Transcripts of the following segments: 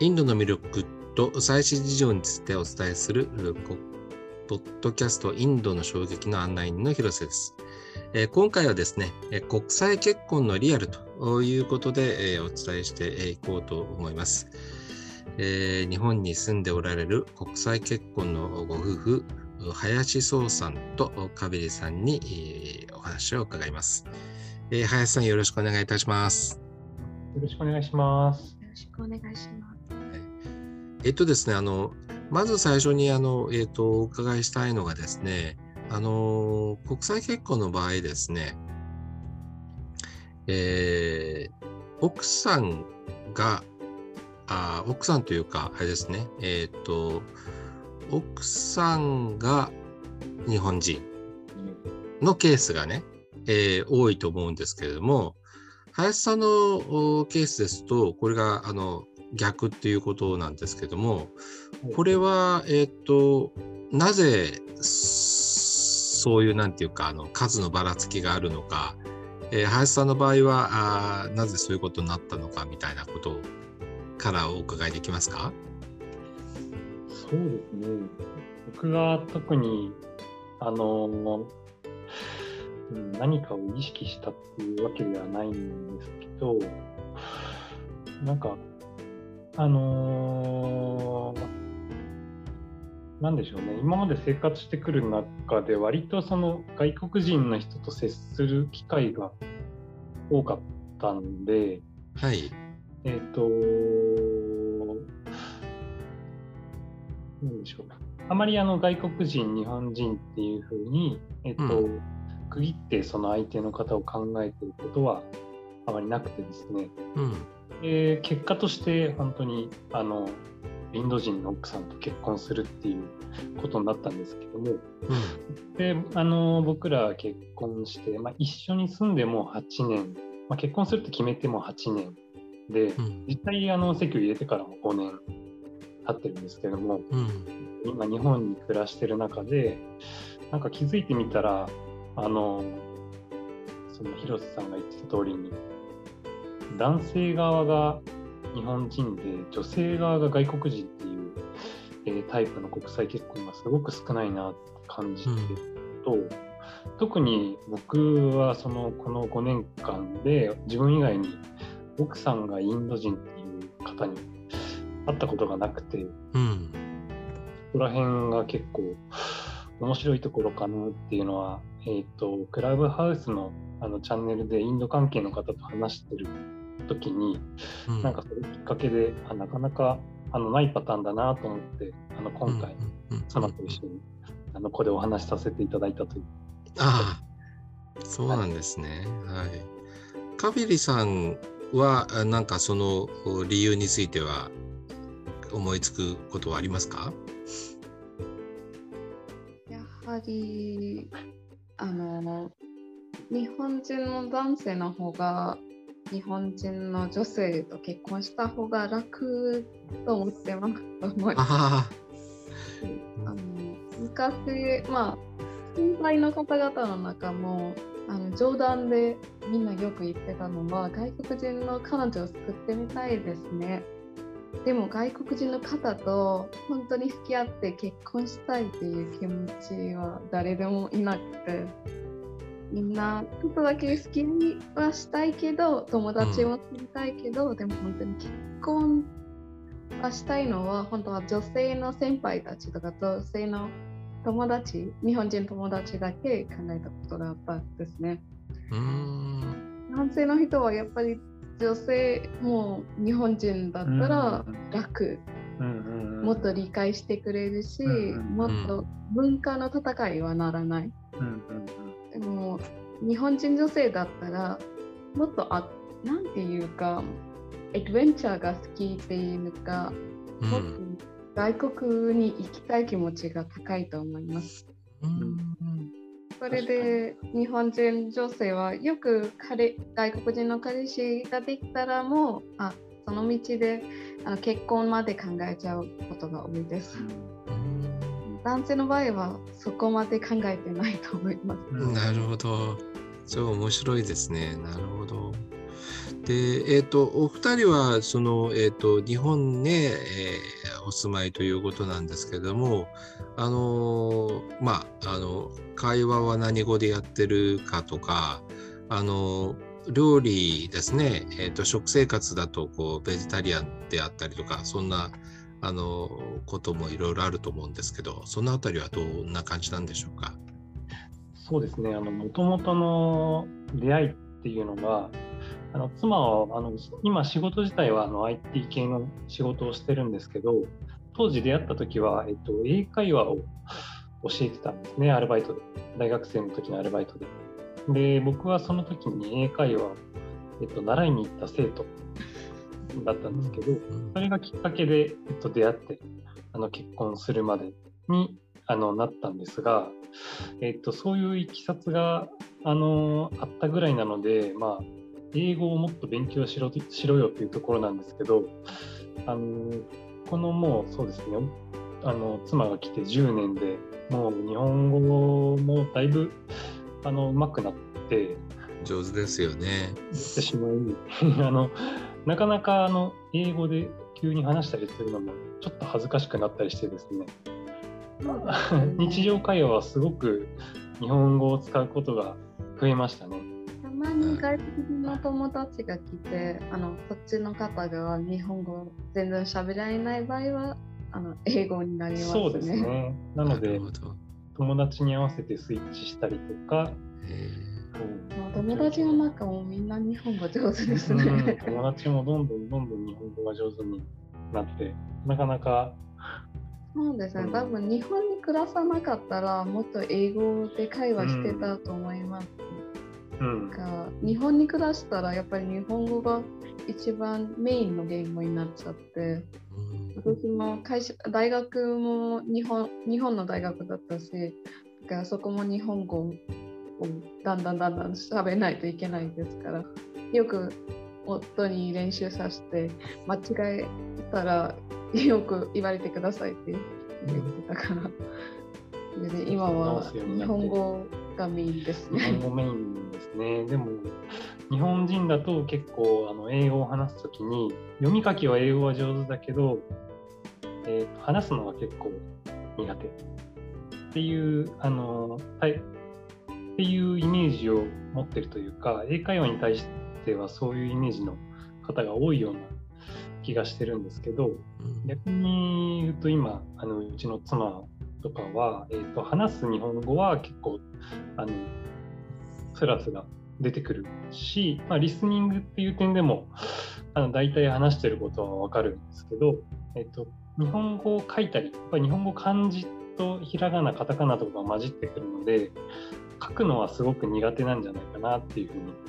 インドの魅力と最新事情についてお伝えするポッドキャストインドの衝撃の案内人の広瀬です。えー、今回はですね、国際結婚のリアルということで、えー、お伝えしていこうと思います、えー、日本に住んでおられる国際結婚のご夫婦、林壮さんとカビリさんに、えー、お話を伺います、えー。林さんよろしくお願いいたします。よろしくお願いします。よろしくお願いしえっとですね、あの、まず最初にあの、えっと、お伺いしたいのがですね、あの、国際結婚の場合ですね、えー、奥さんが、あ奥さんというか、あれですね、えっ、と、奥さんが日本人のケースがね、えー、多いと思うんですけれども、林さんのケースですと、これがあの逆っていうことなんですけども、これは、えっ、ー、と、なぜそういうなんていうか、あの数のばらつきがあるのか、えー、林さんの場合はあなぜそういうことになったのかみたいなことからお伺いできますか？そうですね。僕が特にあの何かを意識したっていうわけではないんですけど、なんか、あのー、なんでしょうね、今まで生活してくる中で、割とその外国人の人と接する機会が多かったんで、はい。えっ、ー、と、なんでしょう。あまりあの外国人、日本人っていうふうに、えっ、ー、と、うん区切ってその相手の方を考えていることはあまりなくてですね、うん、で結果として本当にあのインド人の奥さんと結婚するっていうことになったんですけども、うん、であの僕ら結婚して、まあ、一緒に住んでも8年、まあ、結婚するって決めても8年。で、うん、実際あの籍を入れてからも5年経ってるんですけども、うん、今日本に暮らしてる中でなんか気づいてみたらあのその広瀬さんが言ってた通りに男性側が日本人で女性側が外国人っていう、えー、タイプの国際結婚がすごく少ないなって感じてると、うん、特に僕はそのこの5年間で自分以外に奥さんがインド人っていう方に会ったことがなくて、うん、そこら辺が結構面白いところかなっていうのはえっ、ー、と、クラブハウスのあのチャンネルでインド関係の方と話してる時に、うん、なんかそれきっかけで、あなかなかあのないパターンだなと思って、あの今回、妻と一緒にあのこれをお話しさせていただいたという。ああ、そうなんですね。はい。カビリさんは、なんかその理由については思いつくことはありますか？やはりあの日本人の男性の方が日本人の女性と結婚した方が楽と思ってます。あの昔まあ先輩の方々の中もあの冗談でみんなよく言ってたのは外国人の彼女を作ってみたいですね。でも外国人の方と本当に付き合って結婚したいっていう気持ちは誰でもいなくてみんなちょっとだけ好きにはしたいけど友達も作りたいけど、うん、でも本当に結婚はしたいのは本当は女性の先輩たちとか女性の友達日本人友達だけ考えたことがあったんですね。男性の人はやっぱり女性も日本人だったら楽、うんもっと理解してくれるし、うんもっと文化の戦いはならない、うんでも日本人女性だったらもっとあなんていうかアドベンチャーが好きっていうのか、もっと外国に行きたい気持ちが高いと思います。うんそれで日本人女性はよく彼外国人の彼氏ができたらもうあその道であの結婚まで考えちゃうことが多いです。男性の場合はそこまで考えてないと思います。なるほど。そう面白いですね。なるほど。で、えっ、ー、と、お二人は、その、えっ、ー、と、日本ね、えー、お住まいということなんですけども、あのまあ、あの、会話は何語でやってるかとか、あの料理ですね、えっ、と、食生活だと、こう、ベジタリアンであったりとか、そんな、あの、こともいろいろあると思うんですけど、そのあたりはどんな感じなんでしょうか？そうですね、あの、もともとの出会いっていうのが、あの妻はあの今仕事自体はあの IT 系の仕事をしてるんですけど当時出会った時は、えっと、英会話を教えてたんですね。アルバイトで。大学生の時のアルバイトで。で僕はその時に英会話を、えっと、習いに行った生徒だったんですけどそれがきっかけで、えっと、出会ってあの結婚するまでにあのなったんですが、えっと、そういういきさつがあのあったぐらいなので、まあ、英語をもっと勉強しろしろよっていうところなんですけど、あのこのもうそうですね、あの妻が来て10年でもう日本語もだいぶあの上手くなって上手ですよね。ってしまい あのなかなかあの英語で急に話したりするのもちょっと恥ずかしくなったりしてですね 日常会話はすごく日本語を使うことが増えましたね。まに外国人の友達が来て、あのそっちの方が日本語全然喋られない場合はあの英語になりますね。そうですね。なので友達に合わせてスイッチしたりとか。友達の中もみんな日本語上手ですね、うん、友達もどんどんどんどん日本語が上手になってなかなか。そうですね、多分日本に暮らさなかったらもっと英語で会話してたと思います。うん、日本に暮らしたらやっぱり日本語が一番メインの言語になっちゃって、私も会社大学も日本日本の大学だったしだからそこも日本語をだんだんだんだん喋らないといけないですからよく夫に練習させて間違えたらよく言われてくださいって言ってたから。で今は日本語がメインですね。日本語メインですね。でも日本人だと結構あの英語を話すときに読み書きは英語は上手だけど、えー、と話すのは結構苦手っていうあのはいっていうイメージを持ってるというか英会話に対してはそういうイメージの方が多いような気がしてるんですけど逆に言うと今あのうちの妻とかは、えーと、話す日本語は結構あのスラスラ出てくるし、まあ、リスニングっていう点でもあの大体話してることは分かるんですけど、えーと、日本語を書いたりやっぱり日本語漢字とひらがなカタカナとかが混じってくるので書くのはすごく苦手なんじゃないかなっていうふうに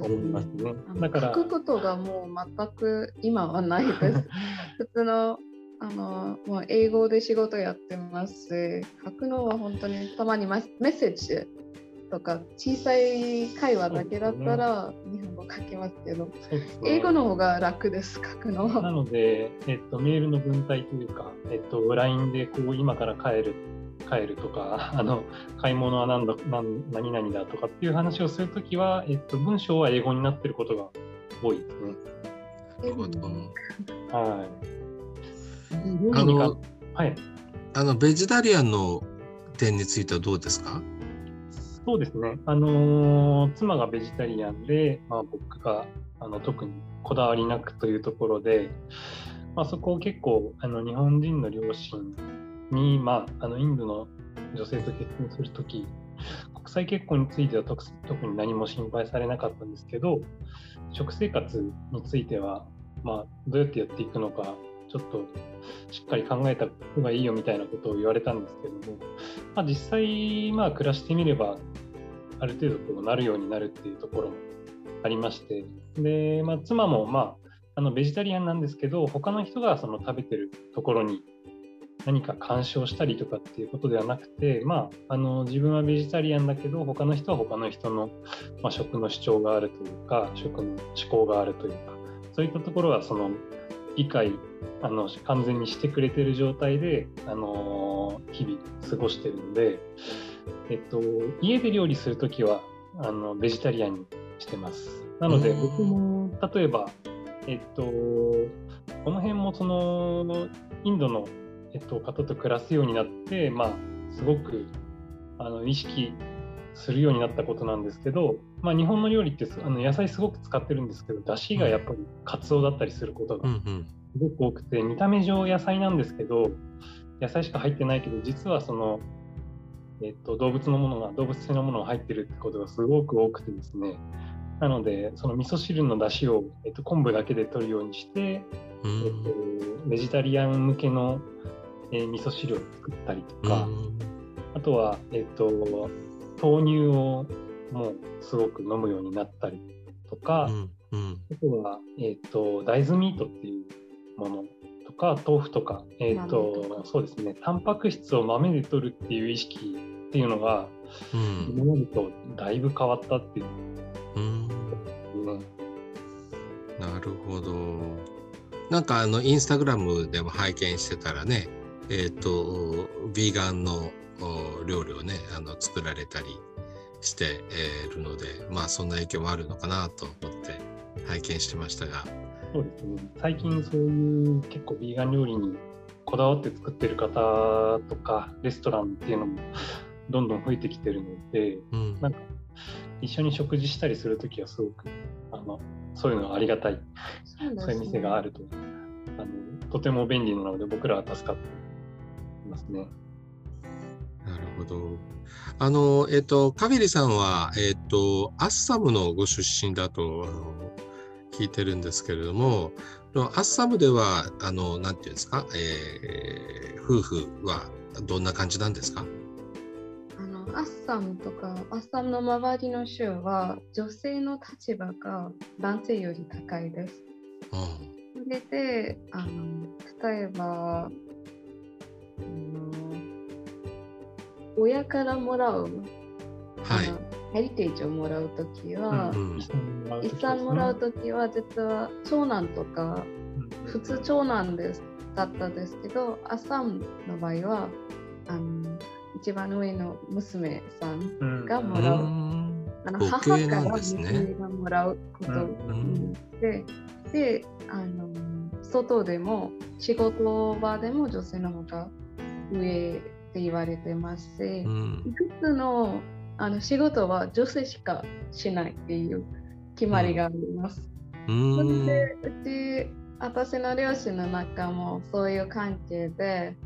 思いますね。だから書くことがもう全く今はないです。普通のあのもう英語で仕事やってますし書くのは本当にたまにメッセージとか小さい会話だけだったら日本語書きますけど、ね、英語の方が楽です書くのなので、えっと、メールの文体というか、えっと、LINE でこう今から帰る帰るとか あの買い物は何だ何何々だとかっていう話をするときは、えっと、文章は英語になってることが多いですね。はい。あの、はい、あのベジタリアンの点についてはどうですか？そうですね、あのー、妻がベジタリアンで、まあ、僕があの特にこだわりなくというところで、まあ、そこを結構あの日本人の両親に、まあ、あのインドの女性と結婚するとき国際結婚については特に何も心配されなかったんですけど食生活については、まあ、どうやってやっていくのかちょっとしっかり考えた方がいいよみたいなことを言われたんですけども、まあ、実際、まあ、暮らしてみれば、ある程度こうなるようになるっていうところもありまして、で、まあ、妻も、まあ、あのベジタリアンなんですけど、他の人がその食べてるところに何か干渉したりとかっていうことではなくて、まあ、あの自分はベジタリアンだけど他の人は他の人の、まあ、食の主張があるというか食の思考があるというかそういったところはその理解あの完全にしてくれてる状態で、あの日々過ごしてるので、えっと、家で料理する時はあのベジタリアンにしてます。なので僕も例えば、えっと、この辺もそのインドの、えっと、方と暮らすようになって、まあ、すごくあの意識するようになったことなんですけど、まあ、日本の料理ってあの野菜すごく使ってるんですけどだしがやっぱりカツオだったりすることがすごく多くて、見た目上野菜なんですけど野菜しか入ってないけど実はその、えっと、動物のものが動物性のものが入ってるってことがすごく多くてですね。なのでその味噌汁の出汁を、えっと、昆布だけで取るようにして、えっと、ベジタリアン向けの、えー、味噌汁を作ったりとかあとは、えっと、豆乳をもうすごく飲むようになったりとか、うんうん、あとは、えーと、大豆ミートっていうものとか豆腐とか、えーとそうですねタンパク質を豆で取るっていう意識っていうのが、うん、今までとだいぶ変わったっていう。うん、ね、なるほど。なんかあのインスタグラムでも拝見してたらね、えっ、ー、とビーガンの料理をねあの作られたりしているのでまあそんな影響もあるのかなと思って拝見してましたが。そうですね。最近そういう結構ビーガン料理にこだわって作ってる方とかレストランっていうのもどんどん増えてきてるので、うん、なんか一緒に食事したりする時はすごくあのそういうのはありがたい。そう、ね,、いう店があると。あのとても便利なので僕らは助かっていますね。なるほど。あの、えっ、と、カビリさんは、えっ、と、アッサムのご出身だと、あの、聞いてるんですけれども、アッサムでは、あの、なんていうんですか、えー、夫婦はどんな感じなんですか？あのアッサムとかアッサムの周りの州は女性の立場が男性より高いです。それであの例えば、うん親からもらう、はい、ヘリテージをもらうときは、うんうん、遺産もらうときは実は長男とか、普通長男ですだったんですけどアサンの場合はあの一番上の娘さんがもらう、うん、あの母から娘がもらうことで、であの外でも仕事場でも女性の方が上って言われてますし、うん、いくつのあの仕事は女性しかしないっていう決まりがあります。うん、それでうち私の両親の中もそういう関係で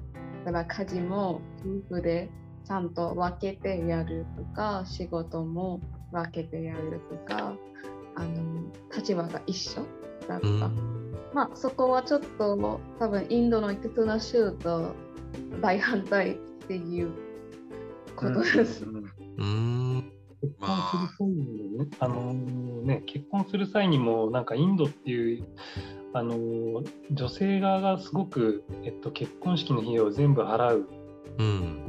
だから家事も夫婦でちゃんと分けてやるとか仕事も分けてやるとかあの立場が一緒だった、うん、まあそこはちょっと多分インドのいくつの州と大反対っていうことです。うん、結婚する際にもね、あのね、結婚する際にも、なんかインドっていう、あの女性側がすごく、えっと、結婚式の費用を全部払う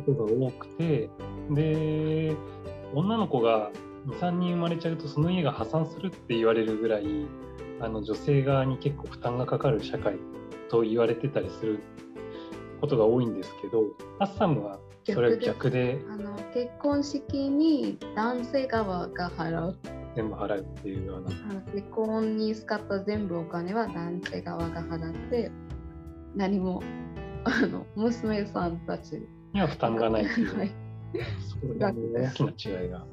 ことが多くて、うん、で、女の子が2、3人生まれちゃうと、その家が破産するって言われるぐらい、あの女性側に結構負担がかかる社会と言われてたりすることが多いんですけどアッサムはそれ逆であの結婚式に男性側が払う。全部払うっていうような。あの結婚に使った全部お金は男性側が払って何もあの娘さんたちには負担がないっていう、はい、それが大きな違いが。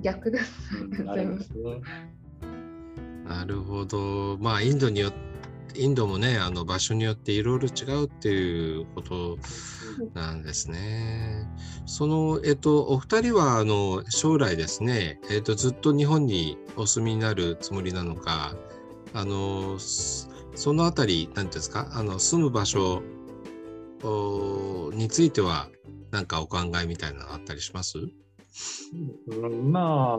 逆です、うん、ありますね。なるほど。まあインドによってインドもねあの場所によっていろいろ違うっていうことなんですね。そのえっとお二人はあの将来ですねえっとずっと日本にお住みになるつもりなのかあのそのあたり何ていうんですかあの住む場所については何かお考えみたいなのあったりします？今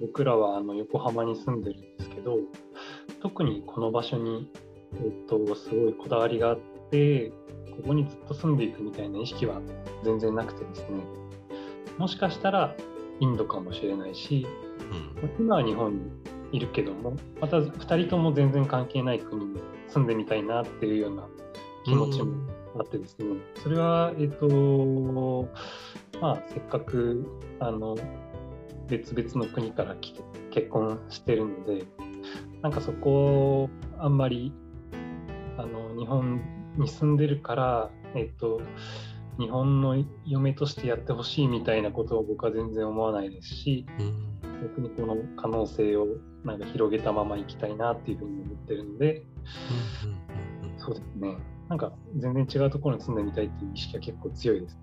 僕らはあの横浜に住んでるんですけど特にこの場所に、えっと、すごいこだわりがあってここにずっと住んでいくみたいな意識は全然なくてですね。もしかしたらインドかもしれないし、うん、今は日本にいるけどもまた2人とも全然関係ない国に住んでみたいなっていうような気持ちもあってですね、うん、それはえっ、とまあせっかくあの別々の国から来て結婚してるのでなんかそこをあんまりあの日本に住んでるから、えっと、日本の嫁としてやってほしいみたいなことを僕は全然思わないですし、うん、逆にこの可能性をなんか広げたまま行きたいなっていうふうに思ってるので、うん、そうですねなんか全然違うところに住んでみたいっていう意識は結構強いです。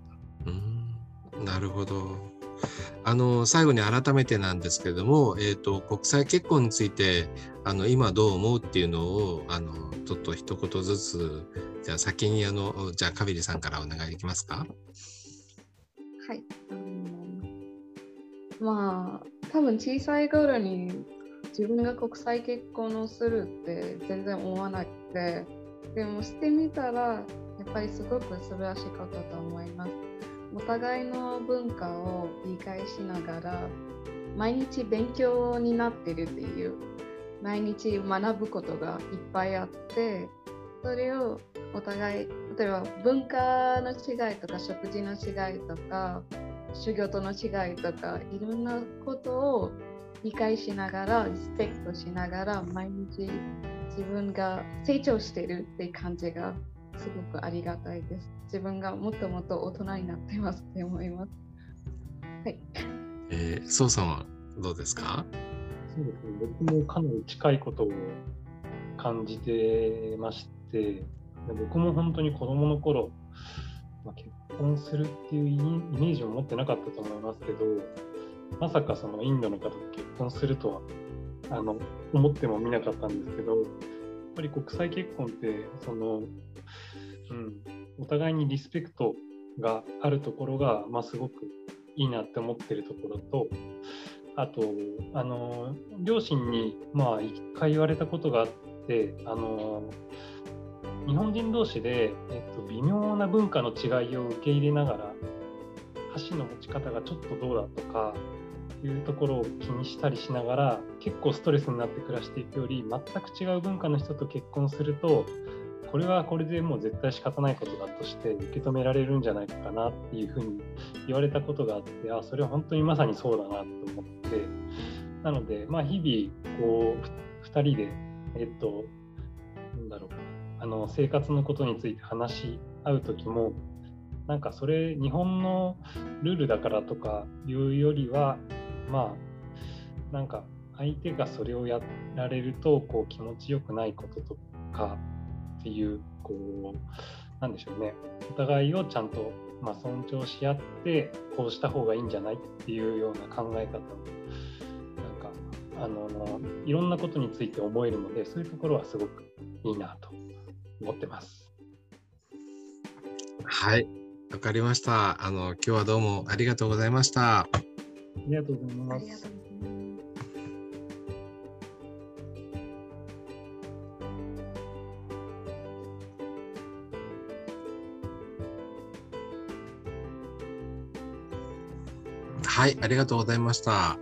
うん、なるほど。あの最後に改めてなんですけれども、えーと、国際結婚についてあの今どう思うっていうのをあのちょっと一言ずつじゃあ先にあのじゃあカビリさんからお願いできますか？はい。まあ多分小さい頃に自分が国際結婚をするって全然思わなくてでもしてみたらやっぱりすごく素晴らしいことと思います。お互いの文化を理解しながら毎日勉強になってるっていう毎日学ぶことがいっぱいあってそれをお互い例えば文化の違いとか食事の違いとか修行との違いとかいろんなことを理解しながらリスペクトしながら毎日自分が成長してるって感じがすごくありがたいです。自分がもっともっと大人になってますって思います。はい。えー、そうさんはどうですか？そうですね、僕もかなり近いことを感じてまして、僕も本当に子供の頃、まあ、結婚するっていうイメージを持ってなかったと思いますけど、まさかそのインドの方と結婚するとはあの思ってもみなかったんですけど、ぱり国際結婚ってそのうん、お互いにリスペクトがあるところが、まあ、すごくいいなって思ってるところとあとあの両親にまあ一回言われたことがあってあの日本人同士で、えっと、微妙な文化の違いを受け入れながら箸の持ち方がちょっとどうだとかいうところを気にしたりしながら結構ストレスになって暮らしていくより全く違う文化の人と結婚するとこれはこれでもう絶対仕方ないことだとして受け止められるんじゃないかなっていうふうに言われたことがあってあそれは本当にまさにそうだなと思って。なのでまあ日々こう2人でえっとなんだろうあの生活のことについて話し合う時もなんかそれ日本のルールだからとかいうよりはまあなんか相手がそれをやられるとこう気持ちよくないこととかっていうこうなんでしょうねお互いをちゃんと、まあ、尊重し合ってこうした方がいいんじゃないっていうような考え方をなんかあのいろんなことについて思えるのでそういうところはすごくいいなと思ってます。はいわかりました。あの今日はどうもありがとうございました。ありがとうございます。はい、ありがとうございました。